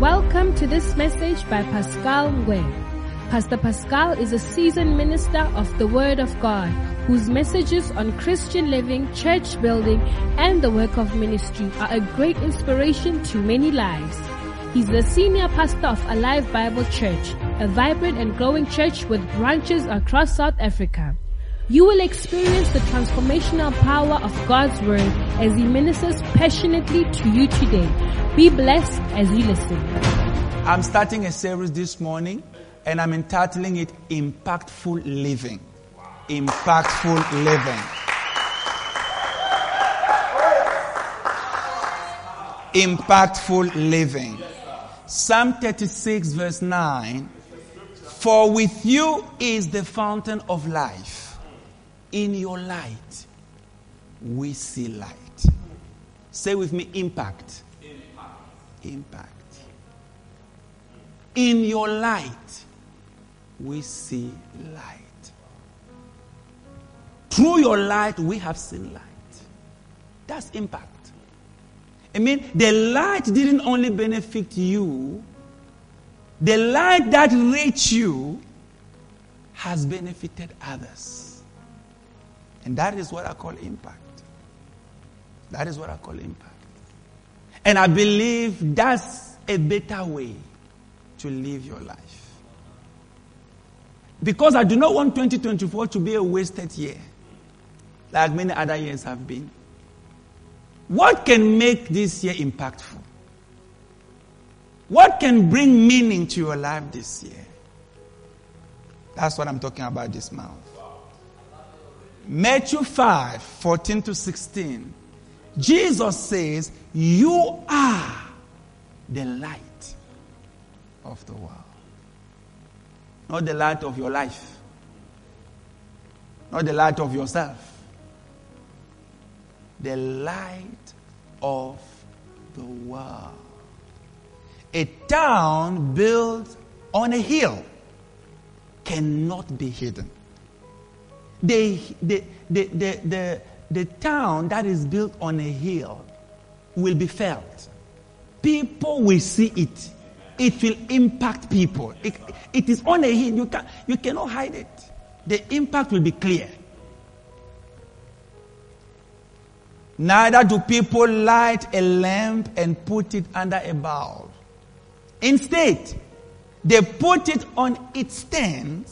Welcome to this message by Pascal Ngwe. Pastor Pascal is a seasoned minister of the Word of God whose messages on Christian living, church building, and the work of ministry are a great inspiration to many lives. He's the senior pastor of Alive Bible Church, a vibrant and growing church with branches across South Africa. You will experience the transformational power of God's Word as He ministers passionately to you today. Be blessed as you listen. I'm starting a series this morning and I'm entitling it Impactful Living. Impactful Living. Impactful Living. Psalm 36 verse 9. For with you is the fountain of life. In your light, we see light. Say with me, impact. Impact. impact. In your light, we see light. Through your light, we have seen light. That's impact. I mean, the light didn't only benefit you, the light that reached you has benefited others. And that is what I call impact. That is what I call impact. And I believe that's a better way to live your life. Because I do not want 2024 to be a wasted year, like many other years have been. What can make this year impactful? What can bring meaning to your life this year? That's what I'm talking about this month. Matthew 5 14 to 16. Jesus says, You are the light of the world. Not the light of your life, not the light of yourself. The light of the world. A town built on a hill cannot be hidden. The, the, the, the, the, the town that is built on a hill will be felt. People will see it. It will impact people. It, it is on a hill. You, can, you cannot hide it. The impact will be clear. Neither do people light a lamp and put it under a bowl. Instead, they put it on its stand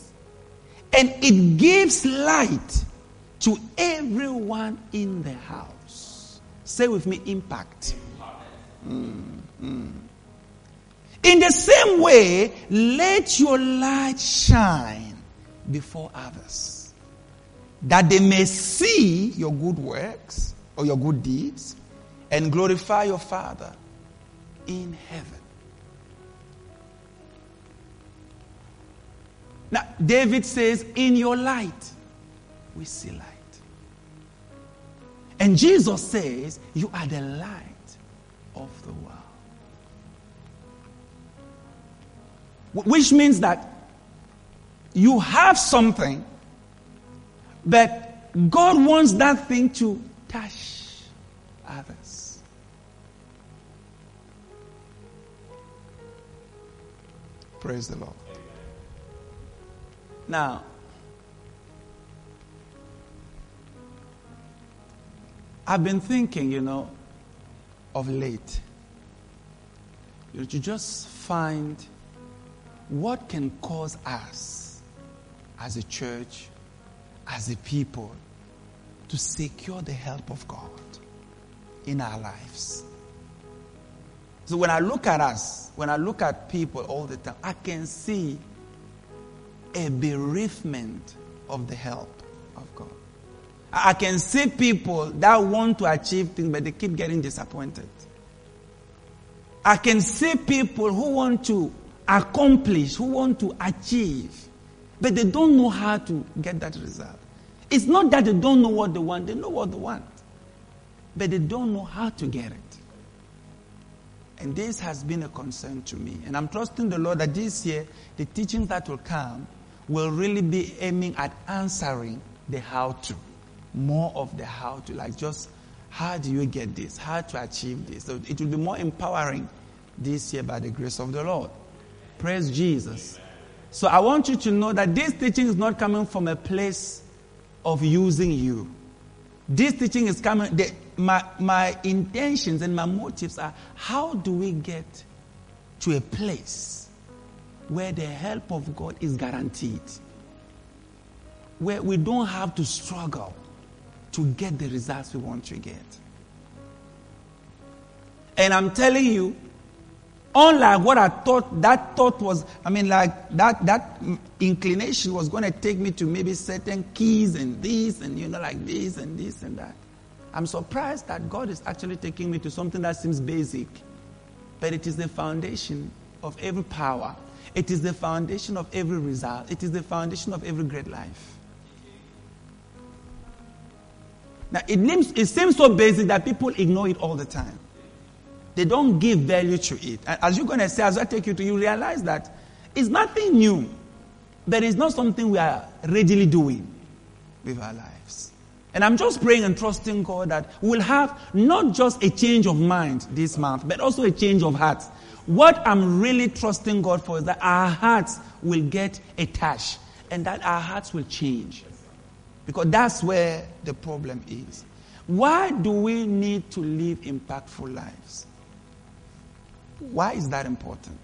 and it gives light to everyone in the house. Say with me, impact. Mm, mm. In the same way, let your light shine before others, that they may see your good works or your good deeds and glorify your Father in heaven. Now, David says, In your light, we see light. And Jesus says, You are the light of the world. Which means that you have something, but God wants that thing to touch others. Praise the Lord. Now, I've been thinking, you know, of late, you know, to just find what can cause us as a church, as a people, to secure the help of God in our lives. So when I look at us, when I look at people all the time, I can see a bereavement of the help of God. I can see people that want to achieve things, but they keep getting disappointed. I can see people who want to accomplish, who want to achieve, but they don't know how to get that result. It's not that they don't know what they want, they know what they want, but they don't know how to get it. And this has been a concern to me. And I'm trusting the Lord that this year, the teachings that will come will really be aiming at answering the how to. More of the how to. Like just, how do you get this? How to achieve this? So it will be more empowering this year by the grace of the Lord. Praise Jesus. So I want you to know that this teaching is not coming from a place of using you. This teaching is coming, the, my, my intentions and my motives are how do we get to a place where the help of God is guaranteed? Where we don't have to struggle to get the results we want to get. And I'm telling you, unlike what I thought, that thought was, I mean, like that, that inclination was going to take me to maybe certain keys and this and, you know, like this and this and that. I'm surprised that God is actually taking me to something that seems basic, but it is the foundation of every power. It is the foundation of every result. It is the foundation of every great life. Now, it seems, it seems so basic that people ignore it all the time. They don't give value to it. And as you're going to say, as I take you to, you realize that it's nothing new, but it's not something we are readily doing with our lives. And I'm just praying and trusting God that we'll have not just a change of mind this month, but also a change of heart. What I'm really trusting God for is that our hearts will get attached and that our hearts will change. Because that's where the problem is. Why do we need to live impactful lives? Why is that important?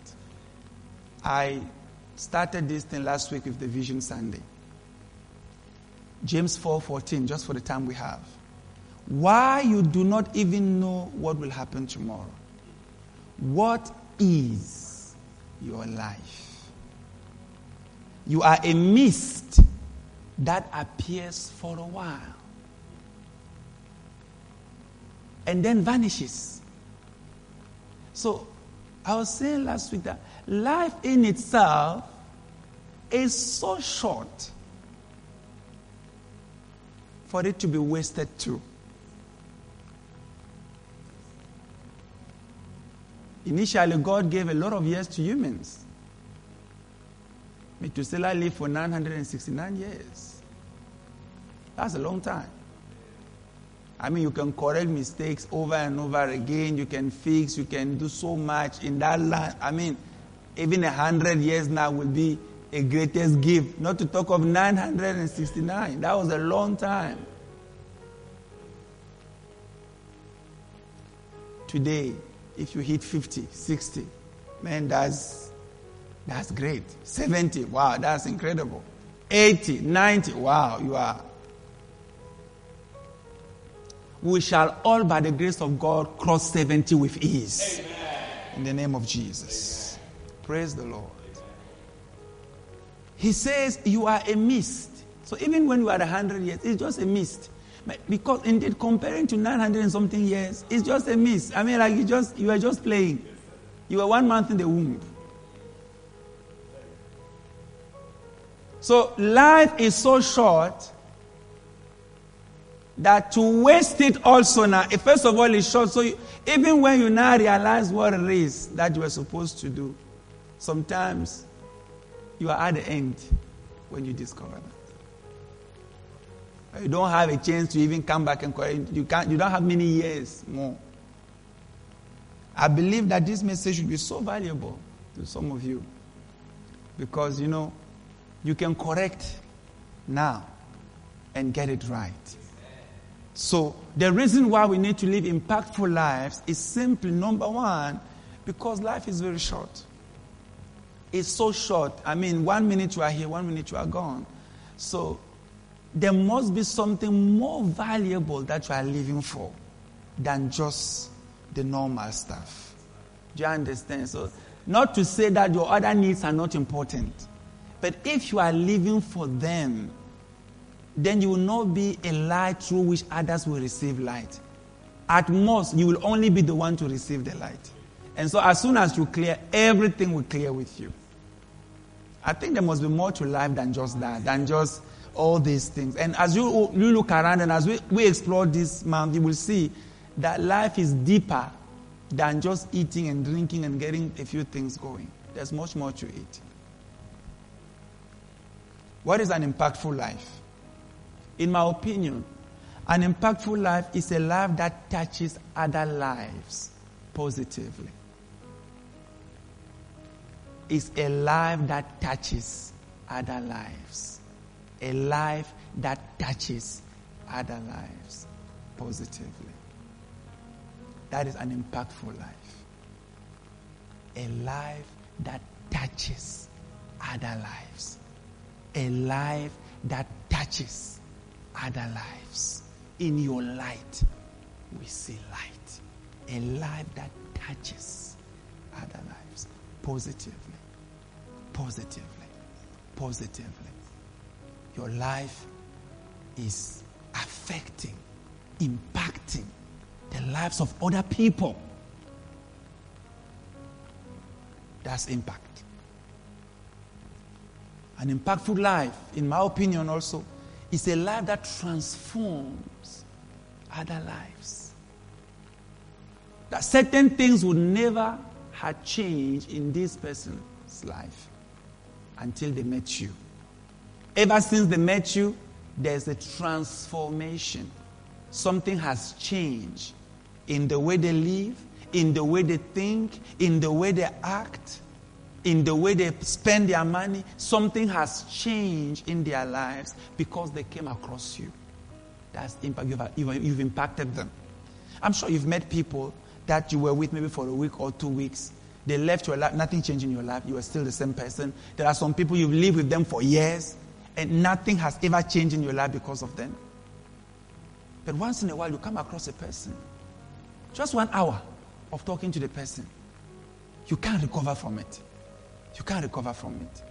I started this thing last week with the Vision Sunday. James 4:14 just for the time we have. Why you do not even know what will happen tomorrow? What is your life? You are a mist that appears for a while and then vanishes. So, I was saying last week that life in itself is so short for it to be wasted too. Initially, God gave a lot of years to humans. Methuselah lived for 969 years. That's a long time. I mean, you can correct mistakes over and over again. You can fix. You can do so much in that land. I mean, even a hundred years now will be a greatest gift. Not to talk of 969. That was a long time. Today, if you hit 50, 60, man, that's that's great. 70, wow, that's incredible. 80, 90, wow, you are. We shall all, by the grace of God, cross 70 with ease. Amen. In the name of Jesus. Praise the Lord. He says, You are a mist. So even when you are 100 years, it's just a mist. Because indeed, comparing to 900 and something years, it's just a mist. I mean, like you just you are just playing. You are one month in the womb. So life is so short that to waste it also now, first of all, it's short. So you, even when you now realize what it is that you are supposed to do, sometimes you are at the end when you discover that. You don't have a chance to even come back and correct. You can't. You don't have many years more. I believe that this message should be so valuable to some of you because you know you can correct now and get it right. So, the reason why we need to live impactful lives is simply number one, because life is very short. It's so short. I mean, one minute you are here, one minute you are gone. So, there must be something more valuable that you are living for than just the normal stuff. Do you understand? So, not to say that your other needs are not important. But if you are living for them, then you will not be a light through which others will receive light. At most, you will only be the one to receive the light. And so, as soon as you clear, everything will clear with you. I think there must be more to life than just that, than just all these things. And as you, you look around and as we, we explore this month, you will see that life is deeper than just eating and drinking and getting a few things going. There's much more to it. What is an impactful life? In my opinion, an impactful life is a life that touches other lives positively. Is a life that touches other lives. A life that touches other lives positively. That is an impactful life. A life that touches other lives. A life that touches other lives. In your light, we see light. A life that touches other lives positively. Positively. Positively. Your life is affecting, impacting the lives of other people. That's impact. An impactful life, in my opinion, also, is a life that transforms other lives. That certain things would never have changed in this person's life until they met you. Ever since they met you, there's a transformation. Something has changed in the way they live, in the way they think, in the way they act, in the way they spend their money. Something has changed in their lives because they came across you. That's impact. You've, you've, you've impacted them. I'm sure you've met people that you were with maybe for a week or two weeks. They left your life, nothing changed in your life. You are still the same person. There are some people you've lived with them for years and nothing has ever changed in your life because of them. But once in a while, you come across a person, just one hour of talking to the person, you can't recover from it. You can't recover from it.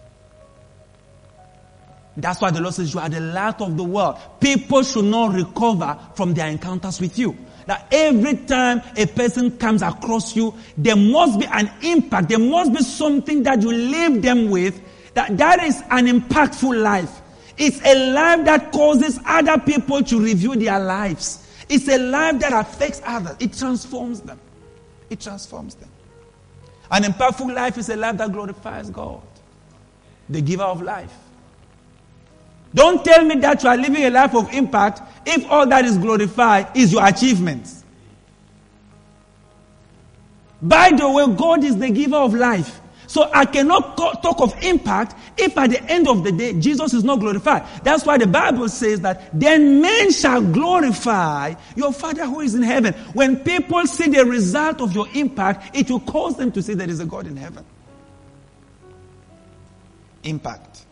That's why the Lord says you are the light of the world. People should not recover from their encounters with you. That every time a person comes across you, there must be an impact. There must be something that you leave them with that, that is an impactful life. It's a life that causes other people to review their lives. It's a life that affects others. It transforms them. It transforms them. An impactful life is a life that glorifies God, the giver of life. Don't tell me that you are living a life of impact if all that is glorified is your achievements. By the way, God is the giver of life. So I cannot talk of impact if at the end of the day Jesus is not glorified. That's why the Bible says that then men shall glorify your Father who is in heaven. When people see the result of your impact, it will cause them to see there is a God in heaven. Impact.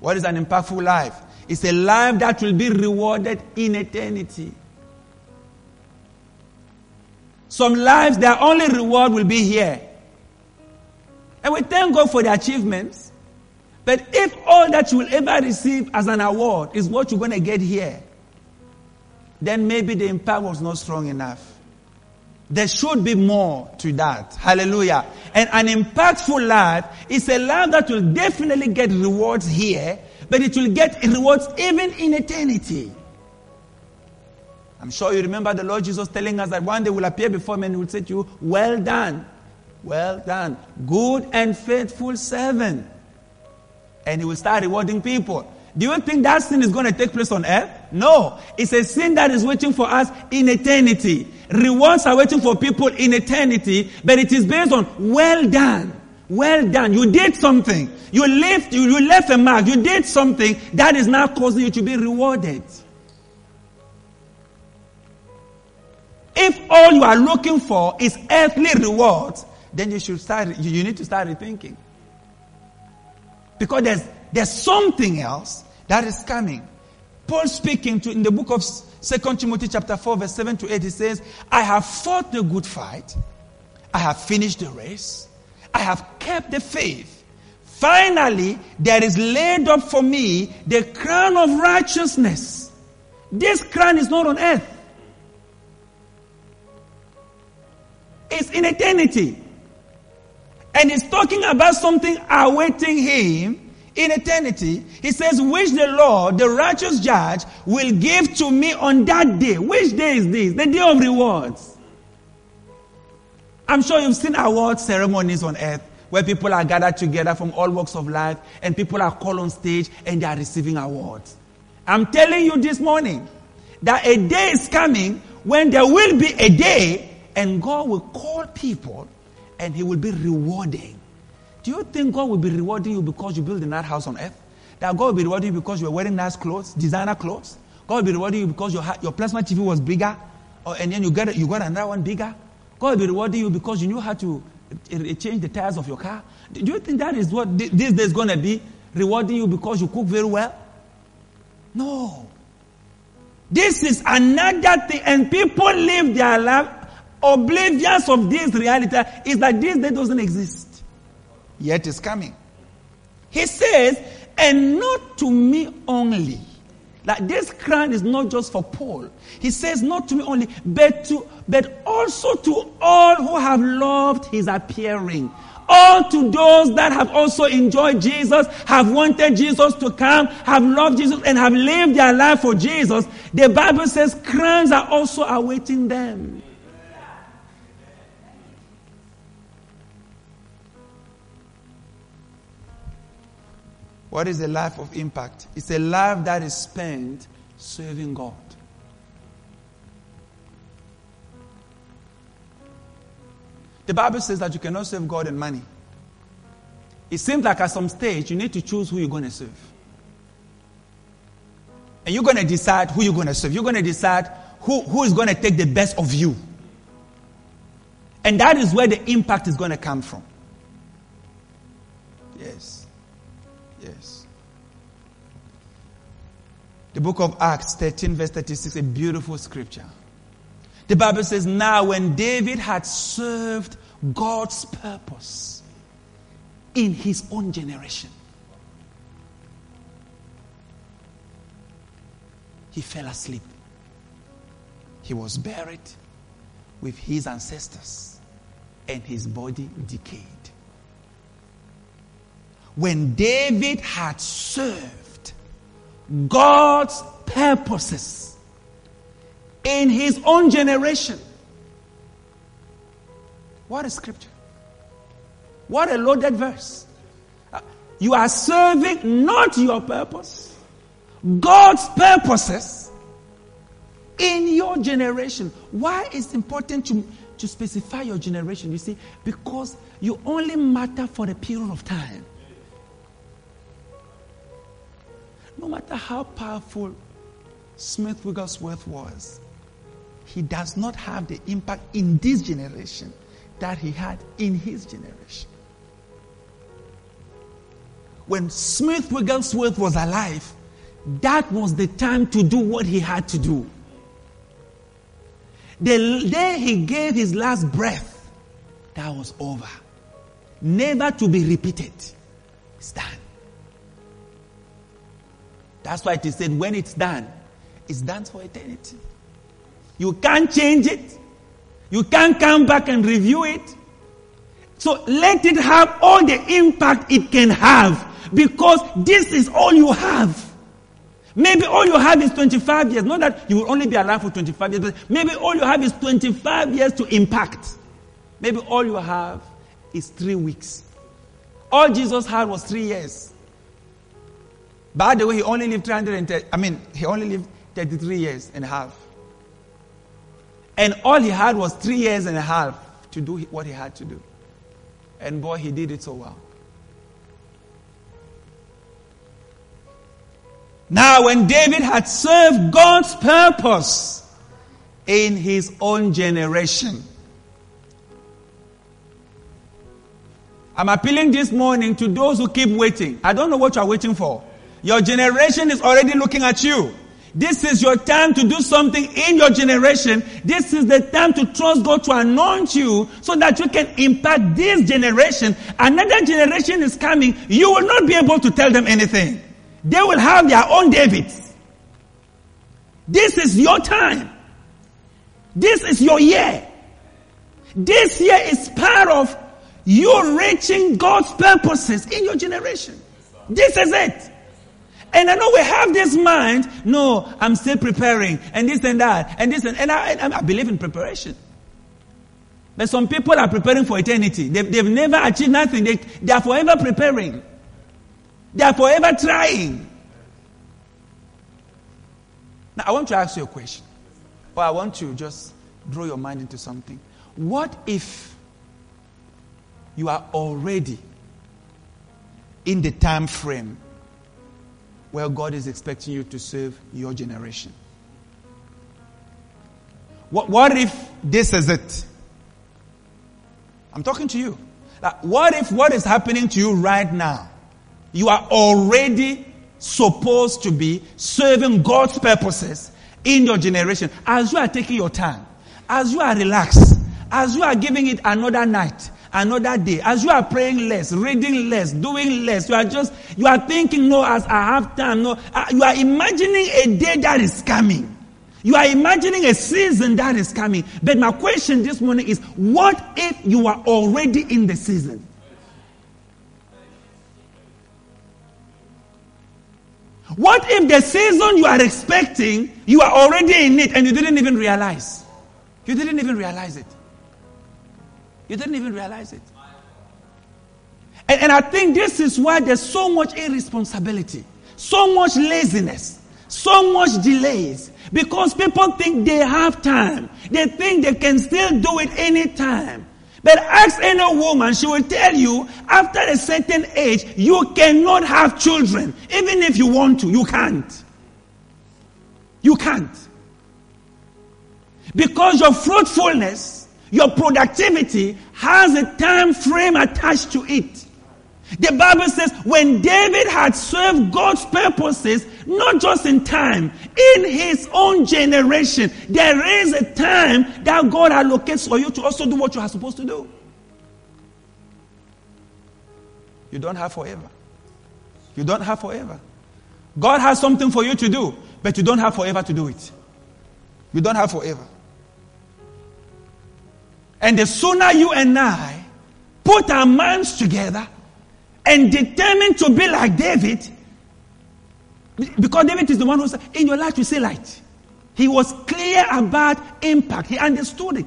What is an impactful life? It's a life that will be rewarded in eternity. Some lives, their only reward will be here. And we thank God for the achievements. But if all that you will ever receive as an award is what you're going to get here, then maybe the impact was not strong enough. There should be more to that. Hallelujah. And an impactful life is a life that will definitely get rewards here, but it will get rewards even in eternity. I'm sure you remember the Lord Jesus telling us that one day will appear before men and will say to you, Well done, well done. Good and faithful servant. And he will start rewarding people. Do you think that sin is going to take place on earth? No. It's a sin that is waiting for us in eternity. Rewards are waiting for people in eternity, but it is based on well done. Well done. You did something. You left, you, you left a mark. You did something that is now causing you to be rewarded. If all you are looking for is earthly rewards, then you should start, you need to start rethinking. Because there's, there's something else that is coming. Paul speaking to, in the book of 2 Timothy chapter 4 verse 7 to 8, he says, I have fought the good fight. I have finished the race. I have kept the faith. Finally, there is laid up for me the crown of righteousness. This crown is not on earth. It's in eternity. And he's talking about something awaiting him in eternity. He says, which the Lord, the righteous judge, will give to me on that day. Which day is this? The day of rewards. I'm sure you've seen award ceremonies on earth where people are gathered together from all walks of life and people are called on stage and they are receiving awards. I'm telling you this morning that a day is coming when there will be a day and God will call people and he will be rewarding Do you think God will be rewarding you because you build a nice house on earth? That God will be rewarding you because you are wearing nice clothes, designer clothes? God will be rewarding you because your, your plasma TV was bigger, or, and then you got, you got another one bigger? God will be rewarding you because you knew how to change the tires of your car? Do you think that is what this day is going to be? Rewarding you because you cook very well? No. This is another thing, and people live their life oblivious of this reality is that this day doesn't exist. Yet is coming. He says, and not to me only. Like this crown is not just for Paul. He says, not to me only, but to, but also to all who have loved his appearing. All to those that have also enjoyed Jesus, have wanted Jesus to come, have loved Jesus, and have lived their life for Jesus. The Bible says crowns are also awaiting them. What is a life of impact? It's a life that is spent serving God. The Bible says that you cannot serve God and money. It seems like at some stage you need to choose who you're going to serve. And you're going to decide who you're going to serve. You're going to decide who, who is going to take the best of you. And that is where the impact is going to come from. Yes. Yes. The book of Acts 13, verse 36, a beautiful scripture. The Bible says, Now when David had served God's purpose in his own generation, he fell asleep. He was buried with his ancestors, and his body decayed. When David had served God's purposes in his own generation. What a scripture. What a loaded verse. Uh, you are serving not your purpose, God's purposes in your generation. Why is it important to, to specify your generation? You see, because you only matter for a period of time. No matter how powerful Smith Wigglesworth was, he does not have the impact in this generation that he had in his generation. When Smith Wigglesworth was alive, that was the time to do what he had to do. The day he gave his last breath, that was over. Never to be repeated. Done. That's why it is said when it's done, it's done for eternity. You can't change it. You can't come back and review it. So let it have all the impact it can have because this is all you have. Maybe all you have is 25 years. Not that you will only be alive for 25 years, but maybe all you have is 25 years to impact. Maybe all you have is three weeks. All Jesus had was three years. By the way, he only lived 330, I mean, he only lived 33 years and a half. And all he had was three years and a half to do what he had to do. And boy, he did it so well. Now, when David had served God's purpose in his own generation, I'm appealing this morning to those who keep waiting. I don't know what you're waiting for. Your generation is already looking at you. This is your time to do something in your generation. This is the time to trust God to anoint you so that you can impact this generation. Another generation is coming. You will not be able to tell them anything. They will have their own Davids. This is your time. This is your year. This year is part of you reaching God's purposes in your generation. This is it. And I know we have this mind. No, I'm still preparing, and this and that, and this and, and I, I believe in preparation. But some people are preparing for eternity. They've, they've never achieved nothing. They, they are forever preparing. They are forever trying. Now, I want to ask you a question. Or I want to just draw your mind into something. What if you are already in the time frame where God is expecting you to serve your generation. What, what if this is it? I'm talking to you. Like, what if what is happening to you right now, you are already supposed to be serving God's purposes in your generation as you are taking your time, as you are relaxed, as you are giving it another night, another day, as you are praying less, reading less, doing less, you are just, you are thinking, no, as I have time, no, uh, you are imagining a day that is coming. You are imagining a season that is coming. But my question this morning is what if you are already in the season? What if the season you are expecting, you are already in it and you didn't even realize? You didn't even realize it. You didn't even realize it. And, and I think this is why there's so much irresponsibility, so much laziness, so much delays. Because people think they have time. They think they can still do it anytime. But ask any woman, she will tell you after a certain age, you cannot have children. Even if you want to, you can't. You can't. Because your fruitfulness, your productivity has a time frame attached to it. The Bible says when David had served God's purposes, not just in time, in his own generation, there is a time that God allocates for you to also do what you are supposed to do. You don't have forever. You don't have forever. God has something for you to do, but you don't have forever to do it. You don't have forever. And the sooner you and I put our minds together and determined to be like David, because David is the one who said, In your light, you see light. He was clear about impact, he understood it.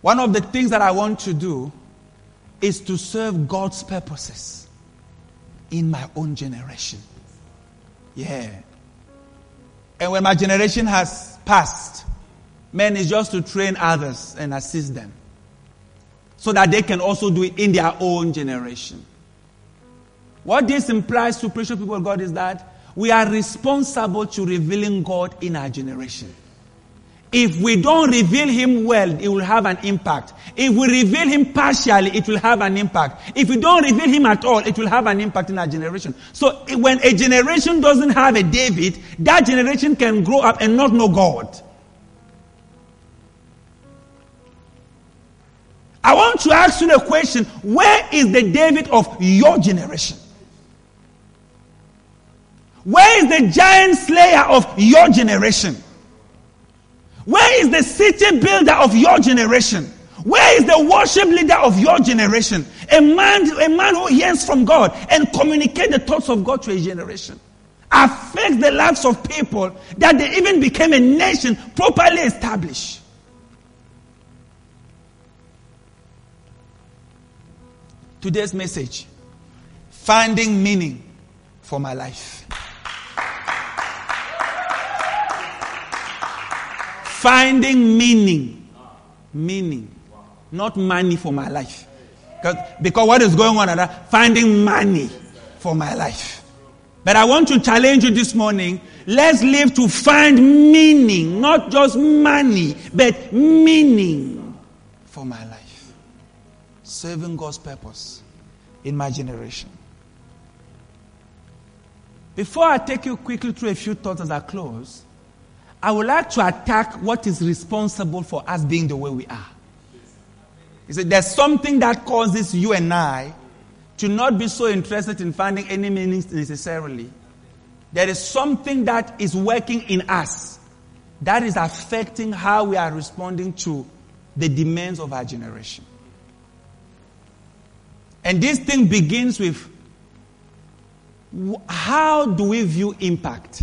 One of the things that I want to do is to serve God's purposes in my own generation. Yeah. And when my generation has passed, men is just to train others and assist them so that they can also do it in their own generation. What this implies to precious people of God is that we are responsible to revealing God in our generation. If we don't reveal Him well, it will have an impact. If we reveal Him partially, it will have an impact. If we don't reveal Him at all, it will have an impact in our generation. So eh, when a generation doesn't have a David, that generation can grow up and not know God. I want to ask you a question. Where is the David of your generation? Where is the giant slayer of your generation? Where is the city builder of your generation? Where is the worship leader of your generation? A man, a man who hears from God and communicate the thoughts of God to a generation. Affect the lives of people that they even became a nation properly established. today's message finding meaning for my life. Finding meaning. Meaning. Not money for my life. Because, what is going on? Finding money for my life. But I want to challenge you this morning. Let's live to find meaning, not just money, but meaning for my life serving God's purpose in my generation. Before I take you quickly through a few thoughts as I close, I would like to attack what is responsible for us being the way we are. He said, There's something that causes you and I to not be so interested in finding any meaning necessarily. There is something that is working in us that is affecting how we are responding to the demands of our generation. And this thing begins with how do we view impact?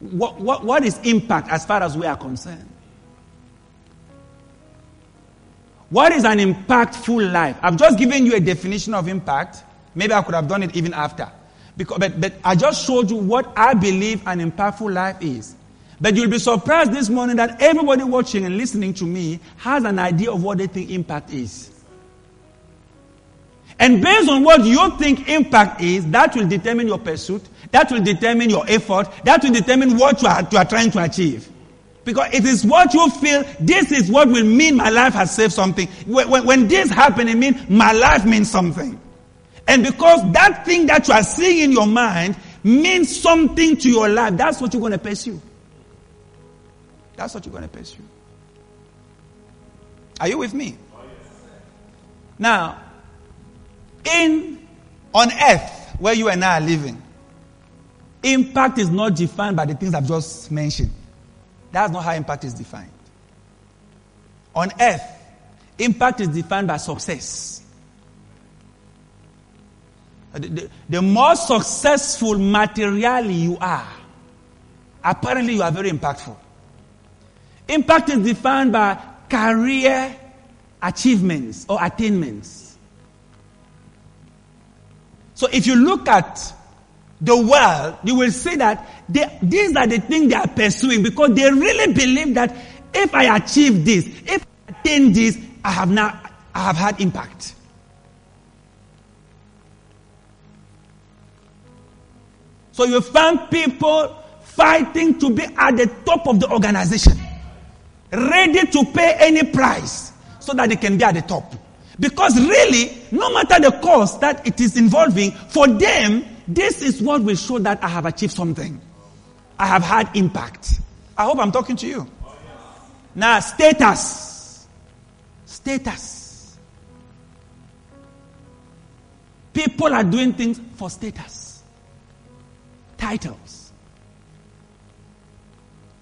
What, what, what is impact as far as we are concerned? What is an impactful life? I've just given you a definition of impact. Maybe I could have done it even after. Because, but, but I just showed you what I believe an impactful life is. But you'll be surprised this morning that everybody watching and listening to me has an idea of what they think impact is. And based on what you think impact is, that will determine your pursuit, that will determine your effort, that will determine what you are, you are trying to achieve. Because it is what you feel, this is what will mean my life has saved something. When, when, when this happens, it means my life means something. And because that thing that you are seeing in your mind means something to your life, that's what you're going to pursue. That's what you're going to pursue. Are you with me? Now, in on earth where you and I are living, impact is not defined by the things I've just mentioned. That's not how impact is defined. On earth, impact is defined by success. The, the, the more successful materially you are, apparently you are very impactful. Impact is defined by career achievements or attainments. So if you look at the world, you will see that they, these are the things they are pursuing because they really believe that if I achieve this, if I attain this, I have now, I have had impact. So you find people fighting to be at the top of the organization, ready to pay any price so that they can be at the top. Because really, no matter the cost that it is involving, for them, this is what will show that I have achieved something. I have had impact. I hope I'm talking to you. Now, status. Status. People are doing things for status. Titles.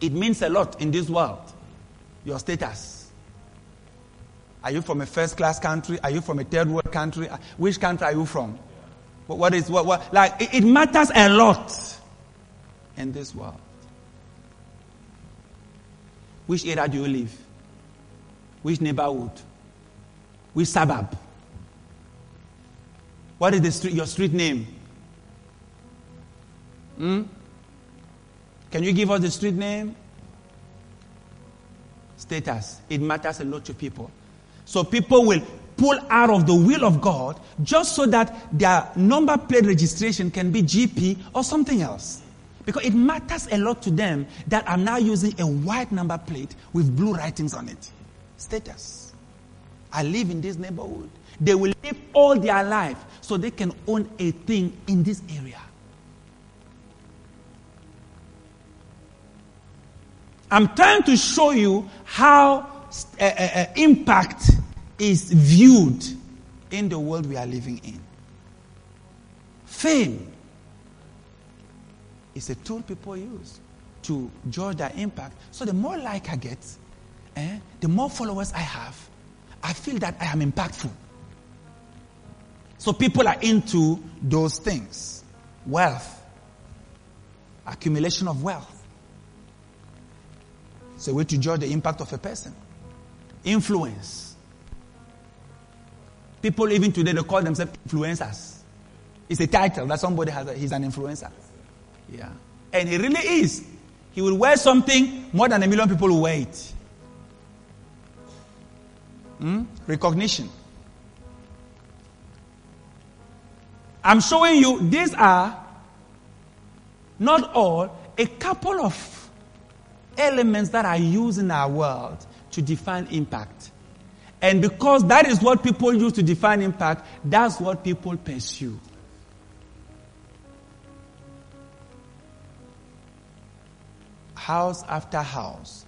It means a lot in this world. Your status. Are you from a first class country? Are you from a third world country? Which country are you from? But what is what, what like it, it matters a lot in this world. Which area do you live? Which neighborhood? Which suburb? What is the street, your street name? Hmm? Can you give us the street name? Status. It matters a lot to people. So people will pull out of the will of God just so that their number plate registration can be GP or something else. Because it matters a lot to them that I'm now using a white number plate with blue writings on it. Status. I live in this neighborhood. They will live all their life so they can own a thing in this area. I'm trying to show you how uh, uh, uh, impact is viewed in the world we are living in. Fame is a tool people use to judge their impact. So the more like I get, eh, the more followers I have, I feel that I am impactful. So people are into those things. Wealth. Accumulation of wealth. It's a way to judge the impact of a person. Influence. People even today, they call themselves influencers. It's a title that somebody has. He's an influencer. Yeah. And he really is. He will wear something more than a million people will wear it. Hmm? Recognition. I'm showing you, these are not all, a couple of elements that are used in our world to define impact. And because that is what people use to define impact, that's what people pursue. House after house,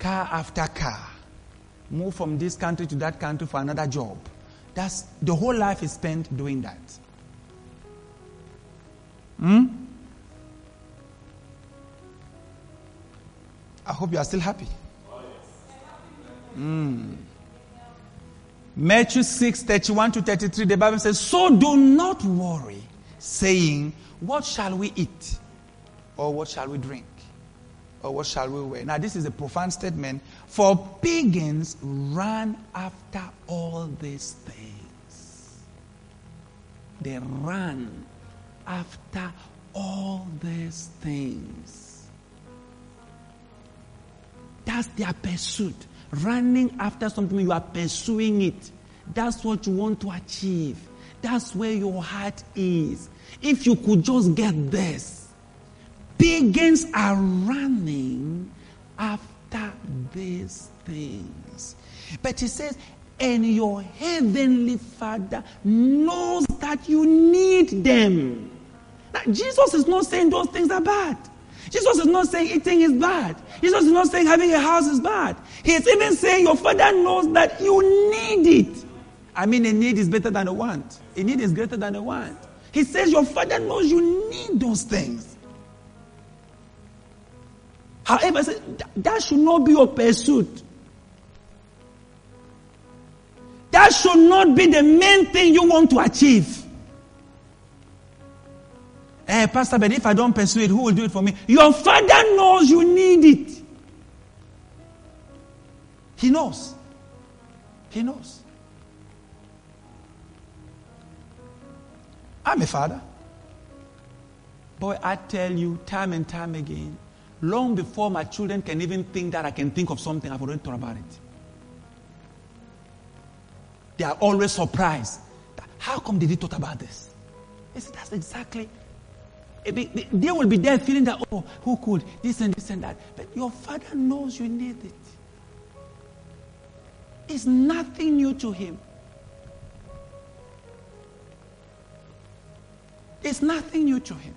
car after car, move from this country to that country for another job. That's the whole life is spent doing that. Hmm? I hope you are still happy. Mm. Matthew 6 31 to 33, the Bible says, So do not worry, saying, What shall we eat? Or what shall we drink? Or what shall we wear? Now, this is a profound statement. For pagans run after all these things. They run after all these things. That's their pursuit. Running after something, you are pursuing it. That's what you want to achieve. That's where your heart is. If you could just get this, pagans are running after these things. But he says, and your heavenly Father knows that you need them. Now, Jesus is not saying those things are bad. Jesus is not saying eating is bad. Jesus is not saying having a house is bad. He is even saying your Father knows that you need it. I mean, a need is better than a want. A need is greater than a want. He says your Father knows you need those things. However, that should not be your pursuit. That should not be the main thing you want to achieve. Eh, Pastor, but if I don't pursue it, who will do it for me? Your father knows you need it. He knows. He knows. I'm a father. Boy, I tell you time and time again, long before my children can even think that I can think of something, I've already thought about it. They are always surprised. How come did he thought about this? Yes, that's exactly. Eh, they will be there feeling that, oh, who could? This and this and that. But your father knows you need it. It's nothing new to him. It's nothing new to him.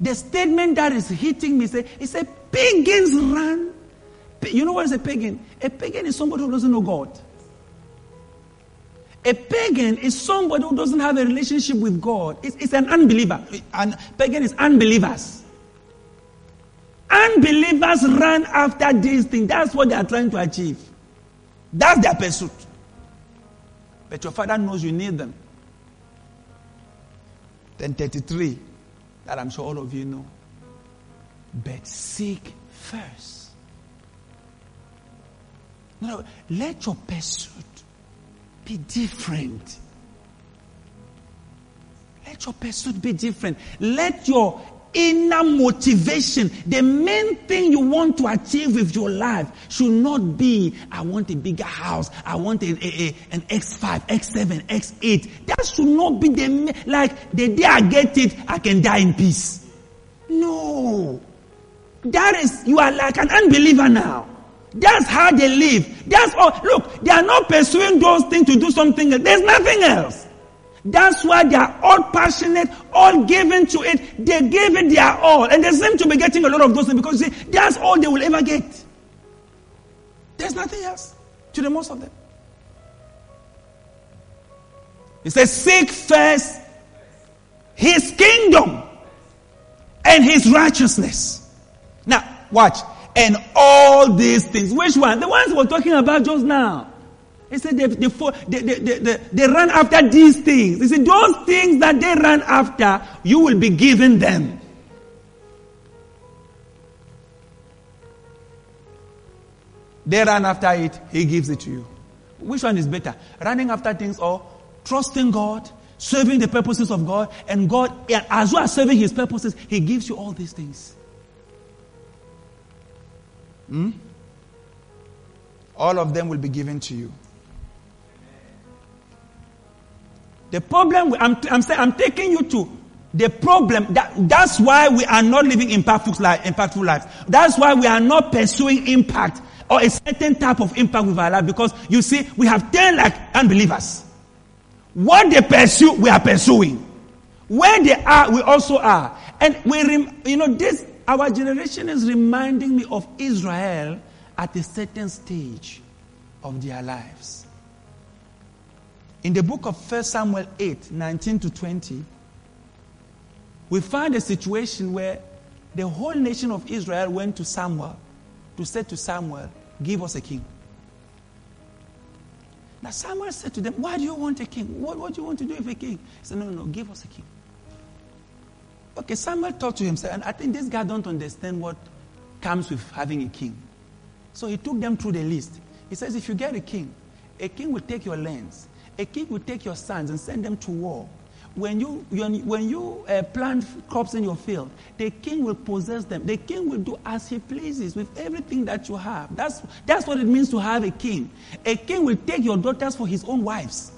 The statement that is hitting me say, said, pagans run. You know what is a pagan? A pagan is somebody who doesn't know God. A pagan is somebody who doesn't have a relationship with God. It's, it's an unbeliever. An pagan is unbelievers. Unbelievers run after these things. That's what they are trying to achieve. That's their pursuit. But your father knows you need them. Then 33, that I'm sure all of you know. But seek first. No, let your pursuit be different. Let your pursuit be different. Let your inner motivation, the main thing you want to achieve with your life should not be, I want a bigger house. I want a, a, a, an X5, X7, X8. That should not be the, like, the day I get it, I can die in peace. No. That is, you are like an unbeliever now. That's how they live. That's oh, all. Look, they are not pursuing those things to do something else. There's nothing else. That's why they are all passionate, all given to it. They gave it their all. And they seem to be getting a lot of those things because see, that's all they will ever get. There's nothing else to the most of them. He says, Seek first his kingdom and his righteousness. Now, watch and all these things. Which one? The ones we're talking about just now. He said they, they, they, they, they, run after these things. He said those things that they run after, you will be given them. They run after it, He gives it to you. Which one is better? Running after things or trusting God, serving the purposes of God, and God, as well as serving His purposes, He gives you all these things. Hmm? All of them will be given to you. The problem, I'm, I'm saying, I'm taking you to the problem. That, that's why we are not living impactful, life, impactful lives. That's why we are not pursuing impact or a certain type of impact with our life because you see, we have turned like unbelievers. What they pursue, we are pursuing. Where they are, we also are. And we, rem- you know, this our generation is reminding me of Israel at a certain stage of their lives. In the book of 1 Samuel 8 19 to 20, we find a situation where the whole nation of Israel went to Samuel to say to Samuel, Give us a king. Now Samuel said to them, Why do you want a king? What, what do you want to do with a king? He said, No, no, no, give us a king. Okay, Samuel thought to himself, and I think this guy don't understand what comes with having a king. So he took them through the list. He says, if you get a king, a king will take your lands, a king will take your sons and send them to war. when you, when you uh, plant crops in your field, the king will possess them. The king will do as he pleases with everything that you have. That's, that's what it means to have a king. A king will take your daughters for his own wives.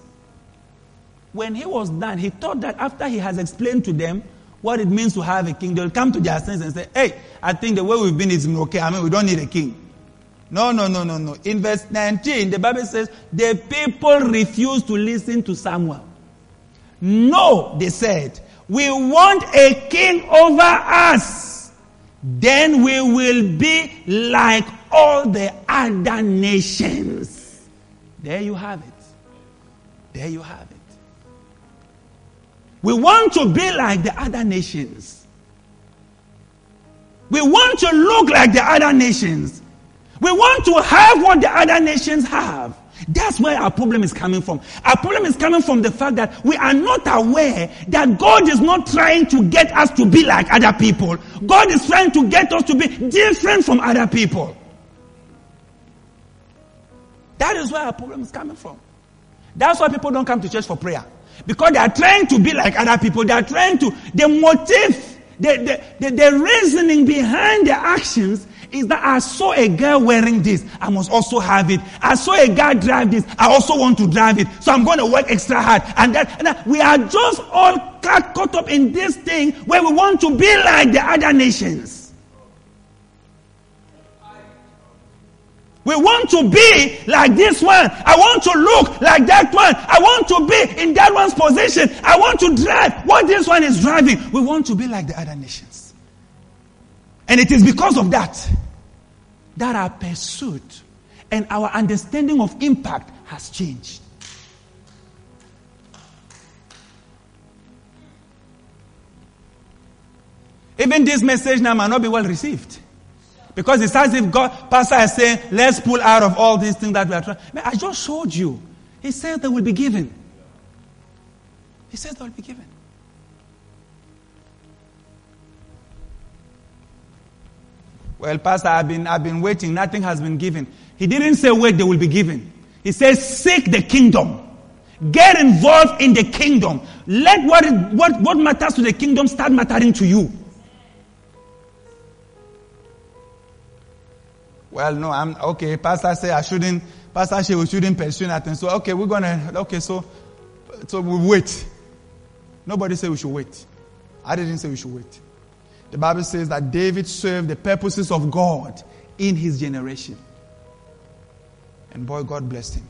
When he was done, he thought that after he has explained to them what it means to have a king, they'll come to their senses and say, Hey, I think the way we've been is okay. I mean, we don't need a king. No, no, no, no, no. In verse 19, the Bible says, The people refused to listen to Samuel. No, they said, we want a king over us. Then we will be like all the other nations. There you have it. There you have it. We want to be like the other nations. We want to look like the other nations. We want to have what the other nations have. That's where our problem is coming from. Our problem is coming from the fact that we are not aware that God is not trying to get us to be like other people. God is trying to get us to be different from other people. That is where our problem is coming from. That's why people don't come to church for prayer. Because they are trying to be like other people. They are trying to, the motive, the, the, the, the reasoning behind their actions is that I saw a girl wearing this. I must also have it. I saw a guy drive this. I also want to drive it. So I'm going to work extra hard. And that, and that we are just all caught up in this thing where we want to be like the other nations. We want to be like this one. I want to look like that one. I want to be in that one's position. I want to drive what this one is driving. We want to be like the other nations. And it is because of that that our pursuit and our understanding of impact has changed. Even this message now might not be well received. Because it's as if God, Pastor is saying, let's pull out of all these things that we are trying. I just showed you. He said they will be given. He says they will be given. Well, Pastor, I've been, I've been waiting. Nothing has been given. He didn't say wait, they will be given. He says seek the kingdom. Get involved in the kingdom. Let what, what, what matters to the kingdom start mattering to you. Well, no, I'm okay. Pastor say I shouldn't. Pastor say we shouldn't pursue nothing. So okay, we're gonna. Okay, so so we wait. Nobody said we should wait. I didn't say we should wait. The Bible says that David served the purposes of God in his generation. And boy, God blessed him.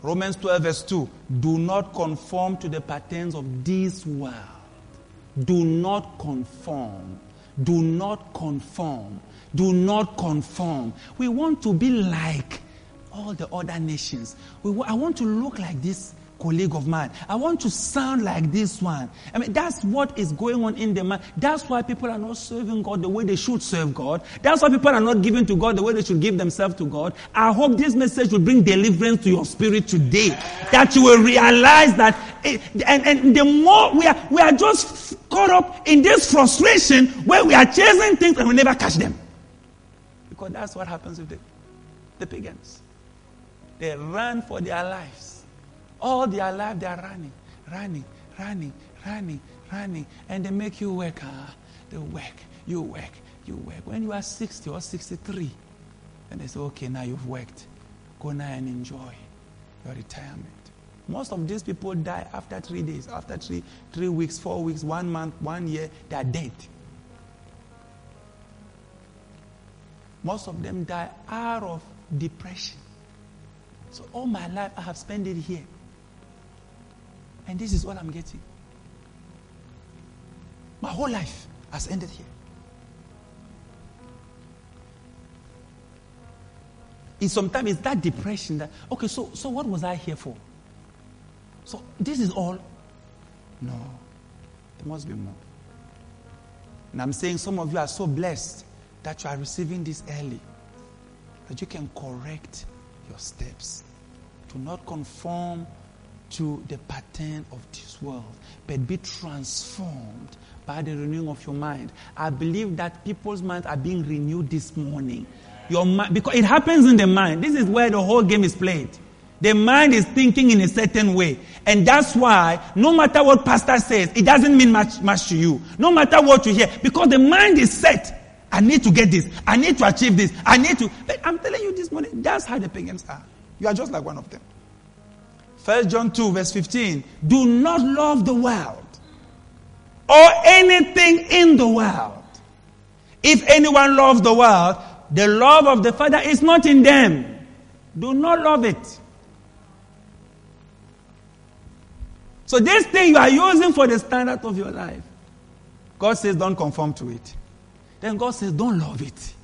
Romans 12, verse 2 Do not conform to the patterns of this world. Do not conform. Do not conform. Do not conform. We want to be like all the other nations. I want to look like this colleague of mine. I want to sound like this one. I mean, that's what is going on in the mind. That's why people are not serving God the way they should serve God. That's why people are not giving to God the way they should give themselves to God. I hope this message will bring deliverance to your spirit today. That you will realize that, it, and, and the more we are, we are just caught up in this frustration where we are chasing things and we never catch them. Because that's what happens with the, the pagans. They run for their lives all their life they are running, running, running, running, running. And they make you work. Ah, they work, you work, you work. When you are 60 or 63, and they say, okay, now you've worked. Go now and enjoy your retirement. Most of these people die after three days, after three, three weeks, four weeks, one month, one year, they are dead. Most of them die out of depression. So all my life I have spent it here. And this is all I'm getting. My whole life has ended here. In sometimes it's that depression that okay, so so what was I here for? So this is all? No. There must be more. And I'm saying some of you are so blessed that you are receiving this early. That you can correct your steps. To not conform to the pattern of this world, but be transformed by the renewing of your mind. I believe that people's minds are being renewed this morning. Your mind, because it happens in the mind. This is where the whole game is played. The mind is thinking in a certain way. And that's why no matter what pastor says, it doesn't mean much, much to you. No matter what you hear, because the mind is set. I need to get this. I need to achieve this. I need to. I'm telling you this morning, that's how the pagans are. You are just like one of them. First John 2, verse 15. Do not love the world or anything in the world. If anyone loves the world, the love of the Father is not in them. Do not love it. So, this thing you are using for the standard of your life, God says, don't conform to it. Then God says, don't love it.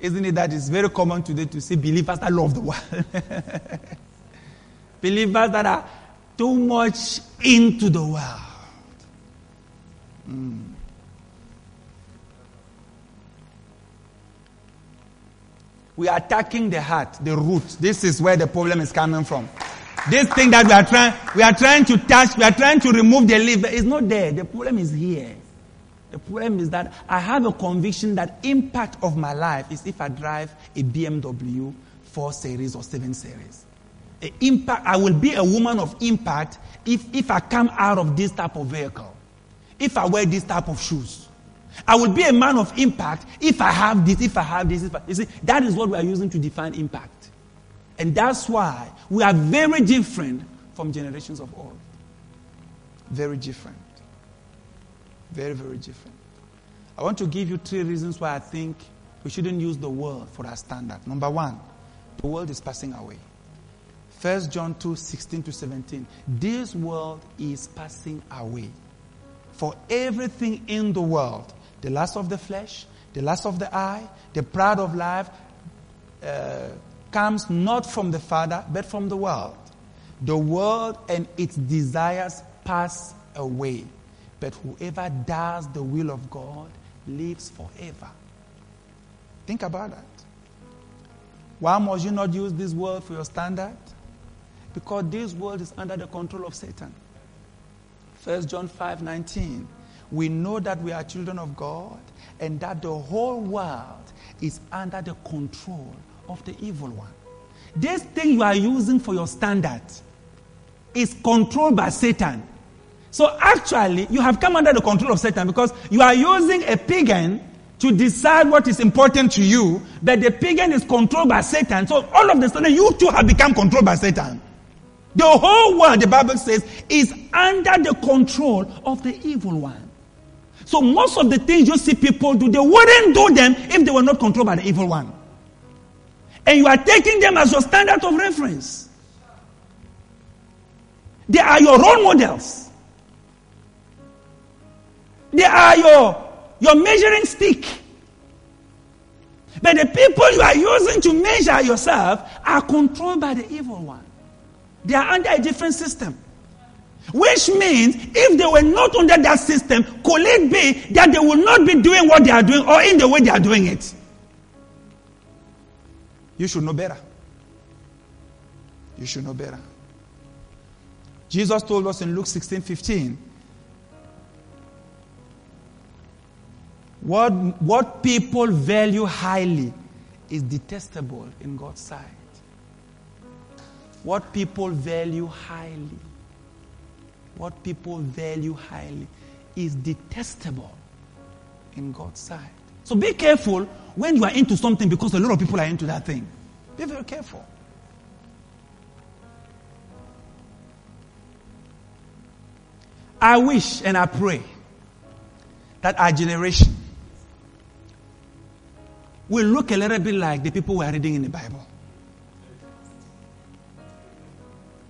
Isn't it that it's very common today to see believers that love the world? believers that are too much into the world. Mm. We are attacking the heart, the root. This is where the problem is coming from. This thing that we are trying, we are trying to touch, we are trying to remove the liver. It's not there. The problem is here. The problem is that I have a conviction that impact of my life is if I drive a BMW 4 series or 7 series. A impact, I will be a woman of impact if, if I come out of this type of vehicle. If I wear this type of shoes. I will be a man of impact if I have this, if I have this. If I, you see, that is what we are using to define impact. And that's why we are very different from generations of old. Very different. Very, very different. I want to give you three reasons why I think we shouldn't use the world for our standard. Number one, the world is passing away. 1 John 2 16 to 17. This world is passing away. For everything in the world, the lust of the flesh, the lust of the eye, the pride of life, uh, comes not from the Father, but from the world. The world and its desires pass away. But whoever does the will of God lives forever. Think about that. Why must you not use this world for your standard? Because this world is under the control of Satan. 1 John 5 19. We know that we are children of God and that the whole world is under the control of the evil one. This thing you are using for your standard is controlled by Satan. So actually, you have come under the control of Satan because you are using a pagan to decide what is important to you, but the pagan is controlled by Satan. So all of a sudden, you too have become controlled by Satan. The whole world, the Bible says, is under the control of the evil one. So most of the things you see people do, they wouldn't do them if they were not controlled by the evil one. And you are taking them as your standard of reference. They are your role models. They are your, your measuring stick. But the people you are using to measure yourself are controlled by the evil one. They are under a different system. Which means if they were not under that system, could it be that they will not be doing what they are doing or in the way they are doing it? You should know better. You should know better. Jesus told us in Luke 16 15 What, what people value highly is detestable in God's sight. What people value highly, what people value highly is detestable in God's sight. So be careful when you are into something because a lot of people are into that thing. Be very careful. I wish and I pray that our generation will look a little bit like the people we are reading in the Bible.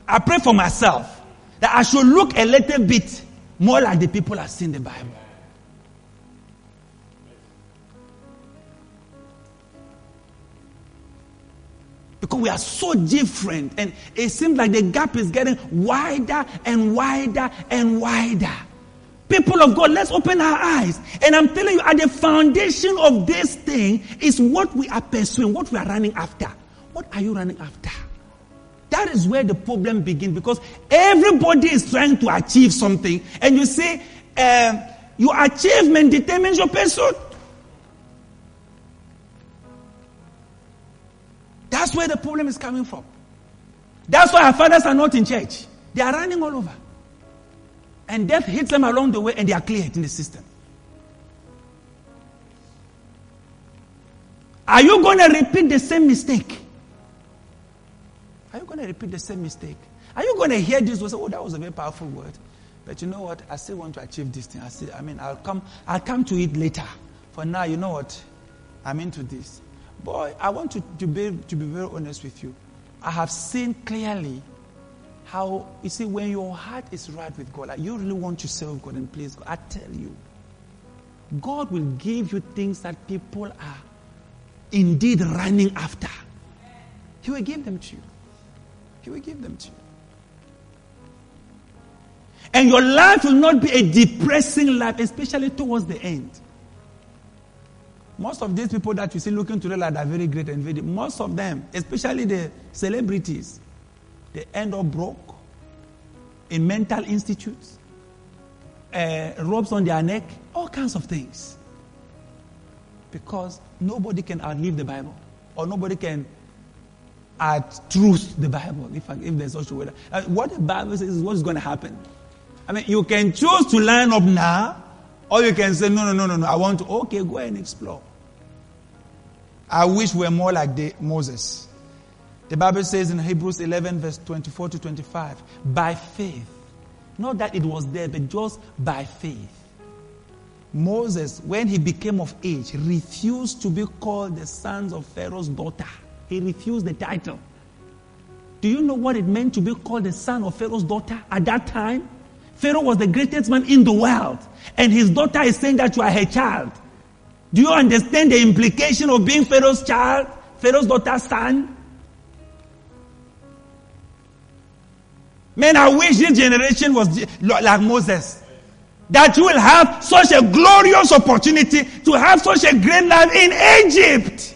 I pray for myself that I should look a little bit more like the people I see in the Bible. Because we are so different, and it seems like the gap is getting wider and wider and wider. People of God, let's open our eyes. And I'm telling you, at the foundation of this thing is what we are pursuing, what we are running after. What are you running after? That is where the problem begins because everybody is trying to achieve something. And you see, uh, your achievement determines your pursuit. That's where the problem is coming from. That's why our fathers are not in church. They are running all over. And death hits them along the way and they are cleared in the system. Are you going to repeat the same mistake? Are you going to repeat the same mistake? Are you going to hear this? Say, oh, that was a very powerful word. But you know what? I still want to achieve this thing. I still, I mean, I'll come, I'll come to it later. For now, you know what? I'm into this. Boy, I want to, to, be, to be very honest with you. I have seen clearly how, you see, when your heart is right with God, like you really want to serve God and please God, I tell you, God will give you things that people are indeed running after. He will give them to you. He will give them to you. And your life will not be a depressing life, especially towards the end. Most of these people that you see looking today like are very great and very, most of them, especially the celebrities, they end up broke in mental institutes, uh, ropes on their neck, all kinds of things. Because nobody can outlive the Bible, or nobody can add truth the Bible, if, if there's such a word. Uh, what the Bible says is what's going to happen. I mean, you can choose to line up now, or you can say, no, no, no, no, no, I want to, okay, go ahead and explore. I wish we were more like the, Moses. The Bible says in Hebrews 11, verse 24 to 25, by faith. Not that it was there, but just by faith. Moses, when he became of age, refused to be called the sons of Pharaoh's daughter. He refused the title. Do you know what it meant to be called the son of Pharaoh's daughter at that time? Pharaoh was the greatest man in the world. And his daughter is saying that you are her child. Do you understand the implication of being Pharaoh's child? Pharaoh's daughter's son? Man, I wish this generation was like Moses. That you will have such a glorious opportunity to have such a great life in Egypt.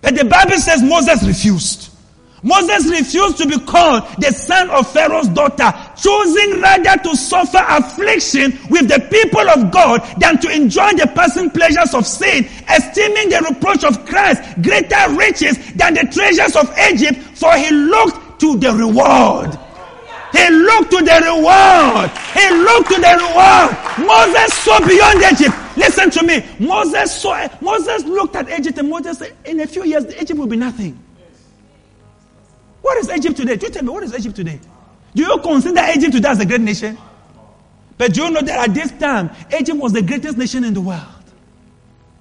But the Bible says Moses refused. Moses refused to be called the son of Pharaoh's daughter, choosing rather to suffer affliction with the people of God than to enjoy the passing pleasures of sin, esteeming the reproach of Christ greater riches than the treasures of Egypt, for he looked to the reward. He looked to the reward. He looked to the reward. Moses saw beyond Egypt. Listen to me. Moses saw, Moses looked at Egypt and Moses said, in a few years, Egypt will be nothing. What is Egypt today? Do you tell me, what is Egypt today? Do you consider Egypt today as a great nation? But do you know that at this time, Egypt was the greatest nation in the world?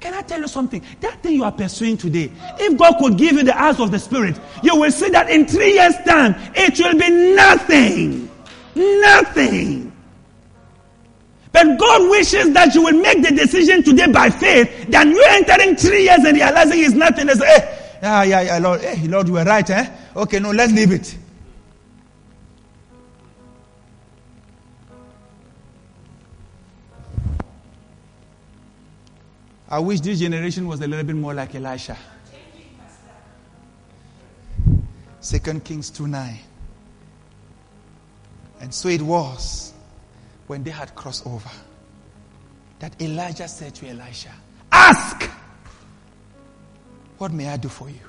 Can I tell you something? That thing you are pursuing today, if God could give you the eyes of the Spirit, you will see that in three years' time, it will be nothing. Nothing. But God wishes that you will make the decision today by faith, than you entering three years and realizing it's nothing. Say, hey, yeah, yeah, yeah, Lord, hey, Lord, you were right, eh? Okay, no, let's leave it. I wish this generation was a little bit more like Elisha. Second Kings 2 9. And so it was when they had crossed over that Elijah said to Elisha, Ask, what may I do for you?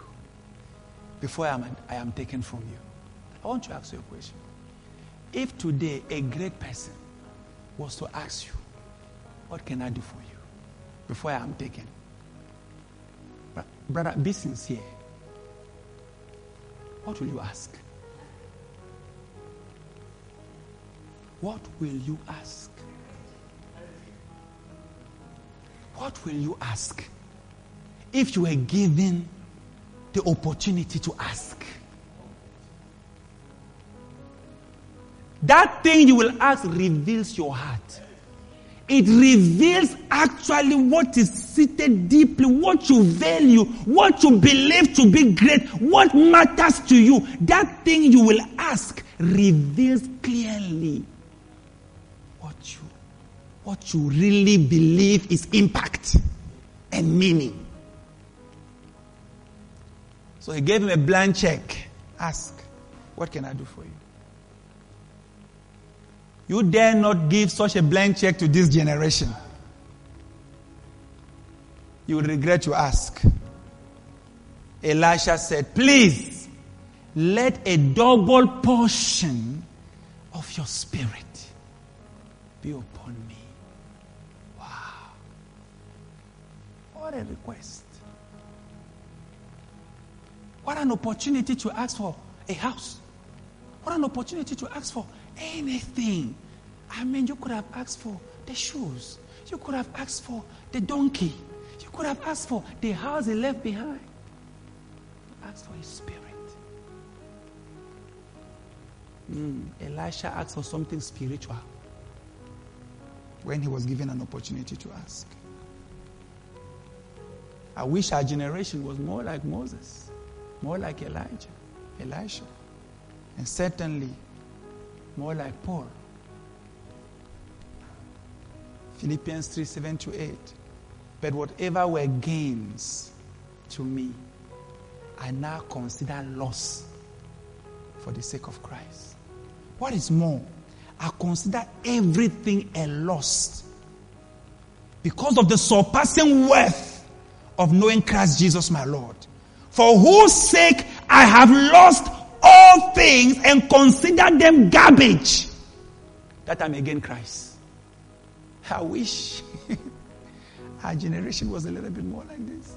before I am, I am taken from you. I want to ask you a question. If today a great person was to ask you, What can I do for you before I am taken? Brother, be sincere. What will you ask? What will you ask? What will you ask if you were given the opportunity to ask. That thing you will ask reveals your heart. It reveals actually what is seated deeply, what you value, what you believe to be great, what matters to you. That thing you will ask reveals clearly what you, what you really believe is impact and meaning. So he gave him a blank check. Ask, what can I do for you? You dare not give such a blank check to this generation. You will regret to ask. Elisha said, Please let a double portion of your spirit be upon me. Wow. What a request. What an opportunity to ask for a house. What an opportunity to ask for anything. I mean, you could have asked for the shoes. You could have asked for the donkey. You could have asked for the house he left behind. Ask for his spirit. Mm, Elisha asked for something spiritual when he was given an opportunity to ask. I wish our generation was more like Moses, more like Elijah, Elisha, and certainly more like Paul. Philippians 3 7 to 8. But whatever were gains to me, I now consider loss for the sake of Christ. What is more, I consider everything a loss because of the surpassing worth of knowing Christ Jesus my Lord, for whose sake I have lost all things and consider them garbage that I may gain Christ. I wish our generation was a little bit more like this.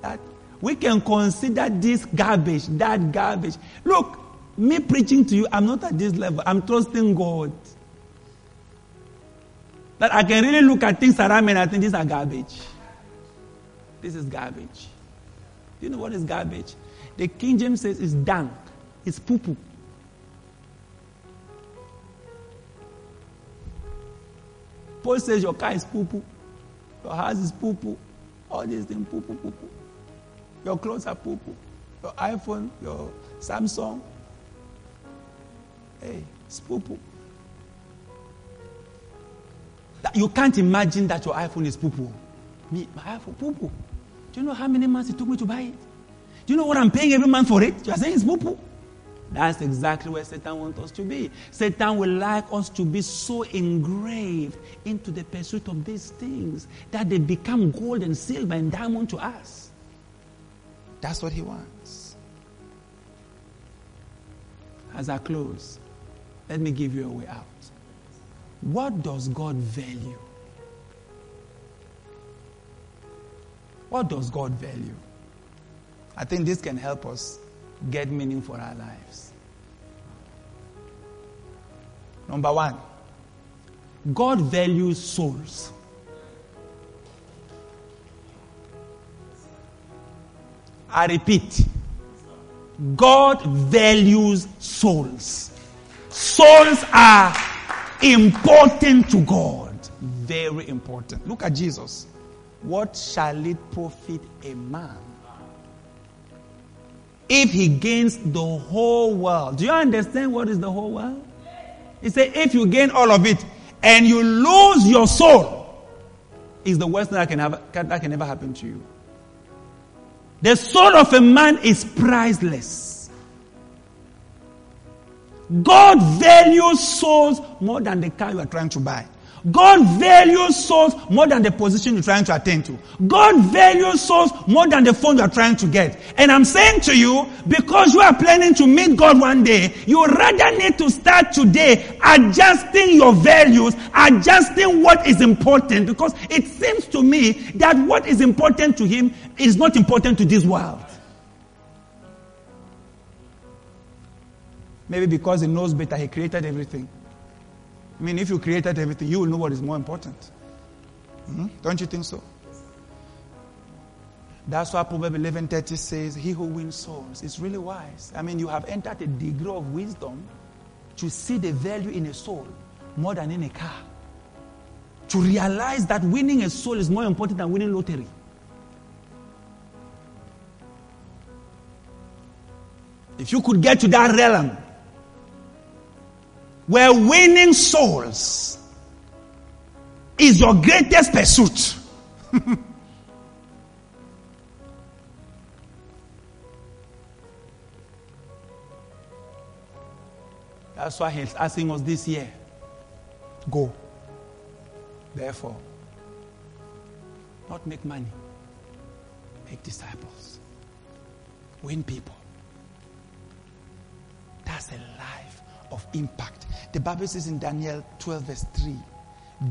That we can consider this garbage, that garbage. Look, me preaching to you, I'm not at this level. I'm trusting God. That I can really look at things around me and I think these are garbage. This is garbage. Do you know what is garbage? The King James says it's dung, it's poo poo. Paul says your car is poo poo, your house is poo poo, all these things poo poo poo poo. Your clothes are poo poo, your iPhone, your Samsung, Hey, it's poo poo. You can't imagine that your iPhone is poo poo. Me, my iPhone, poo poo. Do you know how many months it took me to buy it? Do you know what I'm paying every month for it? You're saying it's poo poo. That's exactly where Satan wants us to be. Satan would like us to be so engraved into the pursuit of these things that they become gold and silver and diamond to us. That's what he wants. As I close, let me give you a way out. What does God value? What does God value? I think this can help us get meaning for our lives. Number one, God values souls. I repeat, God values souls. Souls are important to God. Very important. Look at Jesus. What shall it profit a man if he gains the whole world? Do you understand what is the whole world? He said, if you gain all of it and you lose your soul, is the worst thing that can, have, that can ever happen to you. The soul of a man is priceless. God values souls more than the car you are trying to buy. God values souls more than the position you're trying to attain to. God values souls more than the phone you're trying to get. And I'm saying to you, because you are planning to meet God one day, you rather need to start today adjusting your values, adjusting what is important, because it seems to me that what is important to Him is not important to this world. Maybe because he knows better, he created everything. I mean, if you created everything, you will know what is more important. Mm-hmm. Don't you think so? That's why Proverbs 11:30 says, "He who wins souls is really wise." I mean, you have entered a degree of wisdom to see the value in a soul more than in a car. To realize that winning a soul is more important than winning lottery. If you could get to that realm, where winning souls is your greatest pursuit. That's why he's asking us this year go. Therefore, not make money, make disciples. win people. That's a life of impact. The Bible says in Daniel 12, verse 3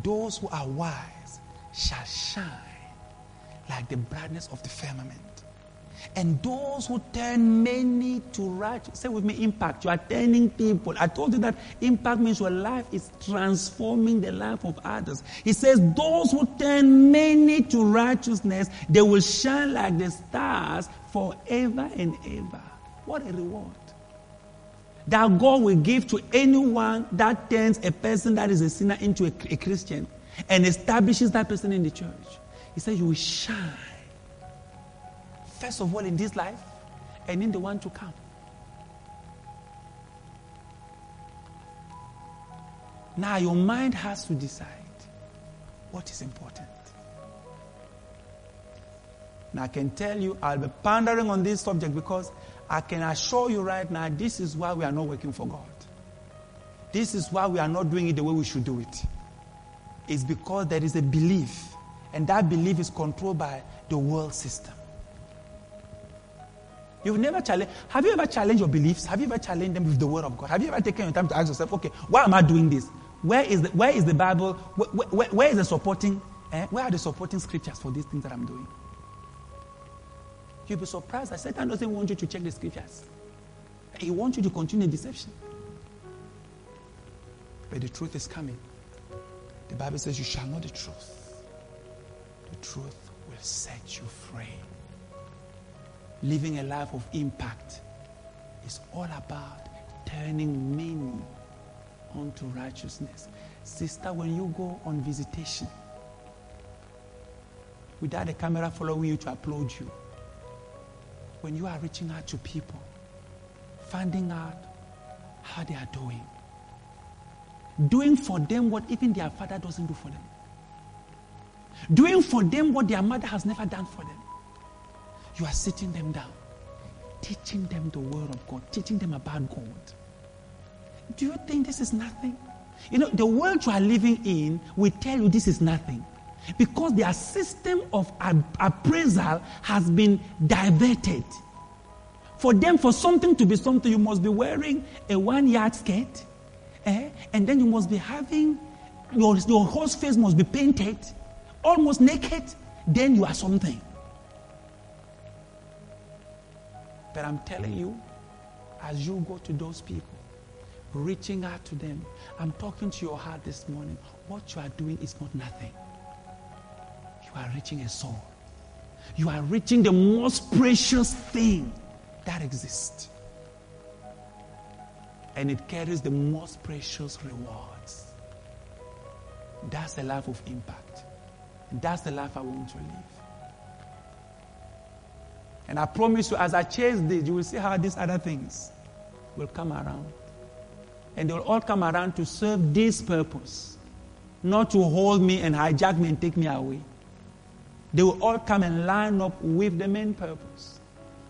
those who are wise shall shine like the brightness of the firmament. And those who turn many to righteousness, say with me, impact. You are turning people. I told you that impact means your life is transforming the life of others. He says, those who turn many to righteousness, they will shine like the stars forever and ever. What a reward. That God will give to anyone that turns a person that is a sinner into a, a Christian and establishes that person in the church. He says, You will shine. First of all, in this life and in the one to come. Now, your mind has to decide what is important. Now, I can tell you, I'll be pondering on this subject because I can assure you right now, this is why we are not working for God. This is why we are not doing it the way we should do it. It's because there is a belief, and that belief is controlled by the world system. You've never challenged. Have you ever challenged your beliefs? Have you ever challenged them with the word of God? Have you ever taken your time to ask yourself, okay, why am I doing this? Where is the, where is the Bible? Where, where, where is the supporting? Eh? Where are the supporting scriptures for these things that I'm doing? You'll be surprised that Satan doesn't want you to check the scriptures. He wants you to continue deception. But the truth is coming. The Bible says, You shall know the truth. The truth will set you free. Living a life of impact is all about turning many unto righteousness. Sister, when you go on visitation, without a camera following you to applaud you, when you are reaching out to people, finding out how they are doing, doing for them what even their father doesn't do for them, doing for them what their mother has never done for them. You are sitting them down, teaching them the word of God, teaching them about God. Do you think this is nothing? You know, the world you are living in will tell you this is nothing because their system of appraisal has been diverted. For them, for something to be something, you must be wearing a one yard skirt, eh? and then you must be having your, your whole face must be painted, almost naked, then you are something. But I'm telling you, as you go to those people, reaching out to them, I'm talking to your heart this morning. What you are doing is not nothing. You are reaching a soul. You are reaching the most precious thing that exists. And it carries the most precious rewards. That's the life of impact. That's the life I want to live. And I promise you, as I chase this, you will see how these other things will come around. And they will all come around to serve this purpose, not to hold me and hijack me and take me away. They will all come and line up with the main purpose.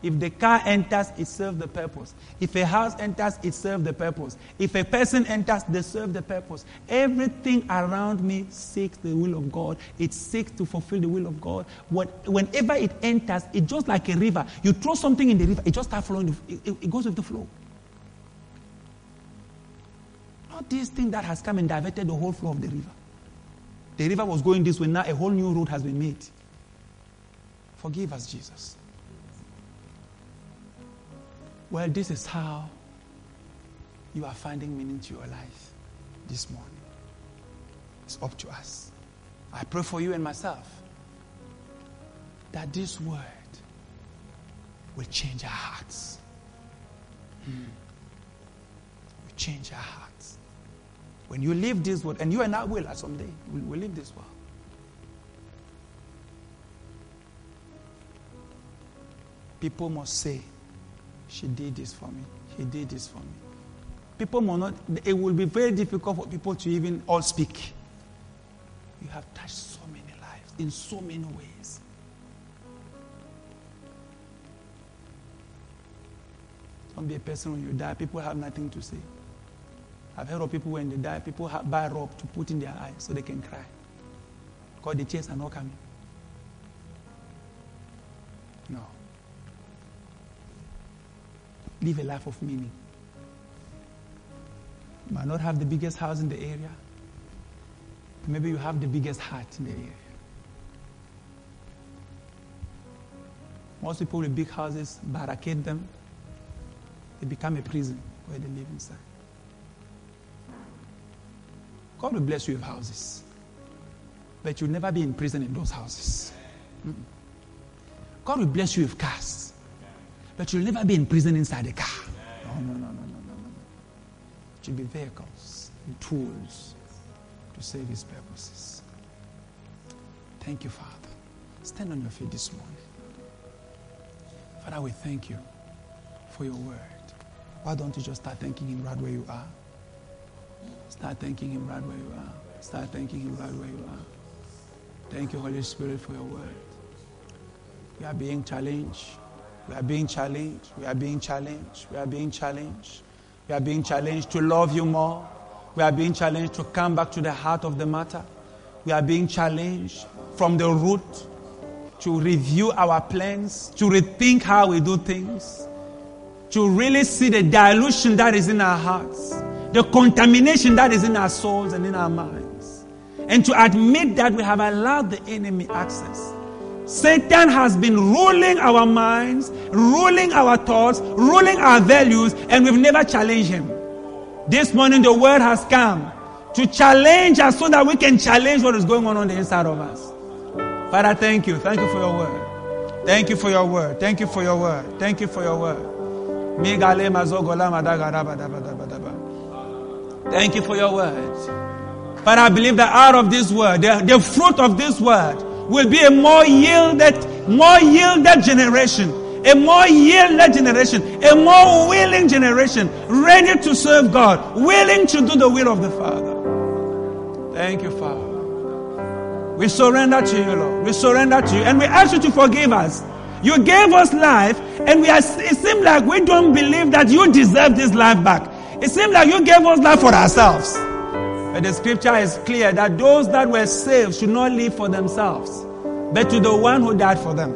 If the car enters, it serves the purpose. If a house enters, it serves the purpose. If a person enters, they serve the purpose. Everything around me seeks the will of God. It seeks to fulfill the will of God. Whenever it enters, it's just like a river. You throw something in the river, it just starts flowing. It goes with the flow. Not this thing that has come and diverted the whole flow of the river. The river was going this way, now a whole new road has been made. Forgive us, Jesus. Well, this is how you are finding meaning to your life this morning. It's up to us. I pray for you and myself that this word will change our hearts. Hmm. Will change our hearts. When you live this word, and you and I will someday, we will live this word. People must say, She did this for me. He did this for me. People must not, it will be very difficult for people to even all speak. You have touched so many lives in so many ways. Don't be a person when you die, people have nothing to say. I've heard of people when they die, people buy rope to put in their eyes so they can cry. Because the tears are not coming. Live a life of meaning. You might not have the biggest house in the area. Maybe you have the biggest heart in the area. Most people with big houses barricade them. They become a prison where they live inside. God will bless you with houses. But you'll never be in prison in those houses. Mm-mm. God will bless you with cars. But you'll never be in prison inside a car. No, no, no, no, no, no, no. It should be vehicles and tools to serve His purposes. Thank you, Father. Stand on your feet this morning. Father, we thank you for your word. Why don't you just start thanking Him right where you are? Start thanking Him right where you are. Start thanking Him right where you are. Thank you, Holy Spirit, for your word. We are being challenged. We are being challenged. We are being challenged. We are being challenged. We are being challenged to love you more. We are being challenged to come back to the heart of the matter. We are being challenged from the root to review our plans, to rethink how we do things, to really see the dilution that is in our hearts, the contamination that is in our souls and in our minds, and to admit that we have allowed the enemy access. Satan has been ruling our minds, ruling our thoughts, ruling our values, and we've never challenged him. This morning, the word has come to challenge us so that we can challenge what is going on on the inside of us. Father, thank you. Thank you for your word. Thank you for your word. Thank you for your word. Thank you for your word. Thank you for your word. But I believe that out of this word, the, the fruit of this word will be a more yielded, more yielded generation. A more yielded generation, a more willing generation, ready to serve God, willing to do the will of the Father. Thank you, Father. We surrender to you, Lord. We surrender to you. And we ask you to forgive us. You gave us life, and we are, it seems like we don't believe that you deserve this life back. It seems like you gave us life for ourselves. But the scripture is clear that those that were saved should not live for themselves, but to the one who died for them.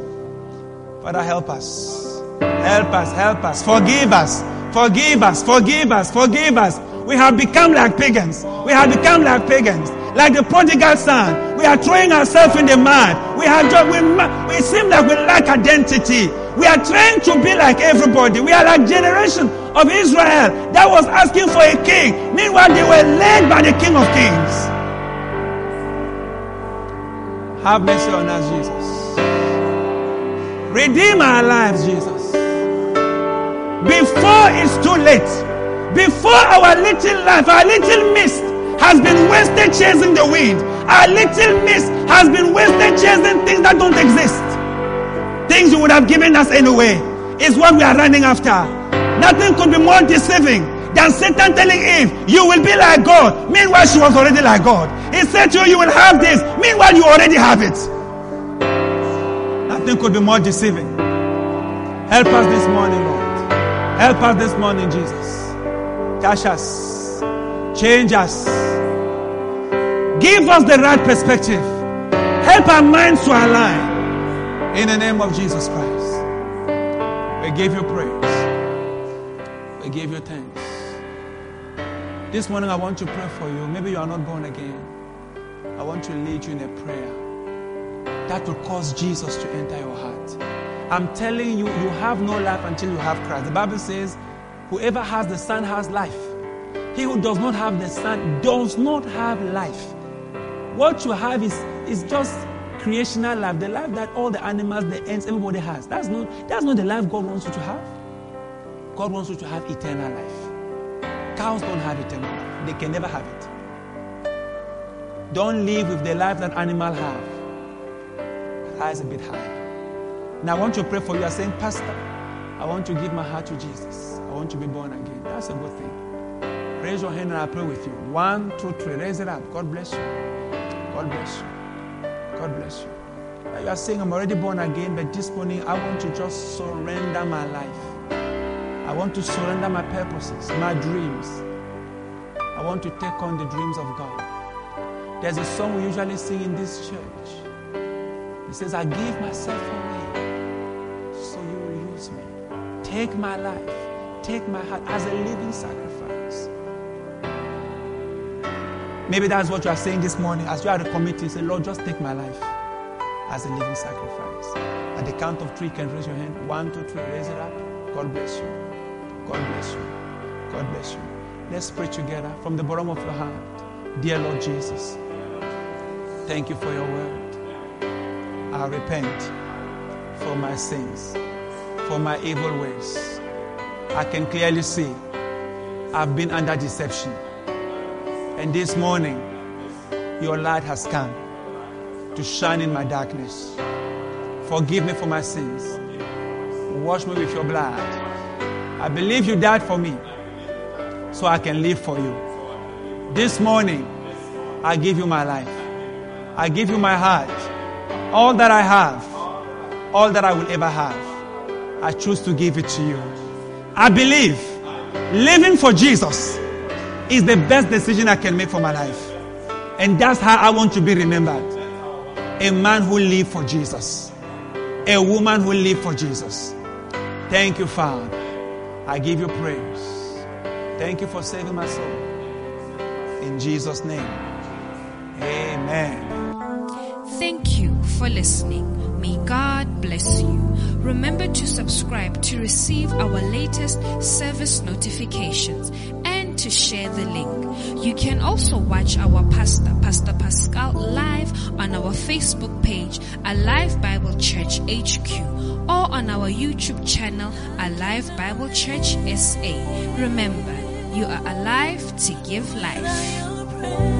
Father, help us. Help us, help us. Forgive us. Forgive us, forgive us, forgive us. We have become like pagans. We have become like pagans like the prodigal son. We are throwing ourselves in the mud. We have just, we, we seem like we lack identity. We are trying to be like everybody. We are like generation of Israel that was asking for a king. Meanwhile, they were led by the King of Kings. Have mercy on us, Jesus. Redeem our lives, Jesus. Before it's too late. Before our little life, our little mist has been wasted chasing the wind. Our little miss has been wasted chasing things that don't exist. Things you would have given us anyway is what we are running after. Nothing could be more deceiving than Satan telling Eve, You will be like God. Meanwhile, she was already like God. He said to you, You will have this. Meanwhile, you already have it. Nothing could be more deceiving. Help us this morning, Lord. Help us this morning, Jesus. Touch us. Change us. Give us the right perspective. Help our minds to align. In the name of Jesus Christ. We give you praise. We give you thanks. This morning I want to pray for you. Maybe you are not born again. I want to lead you in a prayer that will cause Jesus to enter your heart. I'm telling you, you have no life until you have Christ. The Bible says, whoever has the Son has life. He who does not have the Son does not have life. What you have is, is just creational life, the life that all the animals, the ants, everybody has. That's not, that's not the life God wants you to have. God wants you to have eternal life. Cows don't have eternal life. They can never have it. Don't live with the life that animals have. Rise a bit higher. Now I want to pray for you. You're saying, Pastor, I want to give my heart to Jesus. I want to be born again. That's a good thing. Raise your hand and I pray with you. One, two, three. Raise it up. God bless you. God bless you. God bless you. You are saying, I'm already born again, but this morning I want to just surrender my life. I want to surrender my purposes, my dreams. I want to take on the dreams of God. There's a song we usually sing in this church. It says, I give myself away so you will use me. Take my life take my heart as a living sacrifice. Maybe that's what you are saying this morning as you are committing. Say, Lord, just take my life as a living sacrifice. At the count of three, can raise your hand. One, two, three, raise it up. God bless you. God bless you. God bless you. Let's pray together from the bottom of your heart. Dear Lord Jesus, thank you for your word. I repent for my sins, for my evil ways. I can clearly see I've been under deception. And this morning, your light has come to shine in my darkness. Forgive me for my sins. Wash me with your blood. I believe you died for me so I can live for you. This morning, I give you my life. I give you my heart. All that I have, all that I will ever have, I choose to give it to you. I believe living for Jesus is the best decision I can make for my life. And that's how I want to be remembered. A man who lived for Jesus. A woman who lived for Jesus. Thank you, Father. I give you praise. Thank you for saving my soul. In Jesus' name. Amen. Thank you for listening. May God bless you. Remember to subscribe to receive our latest service notifications and to share the link. You can also watch our pastor, Pastor Pascal, live on our Facebook page, Alive Bible Church HQ, or on our YouTube channel, Alive Bible Church SA. Remember, you are alive to give life.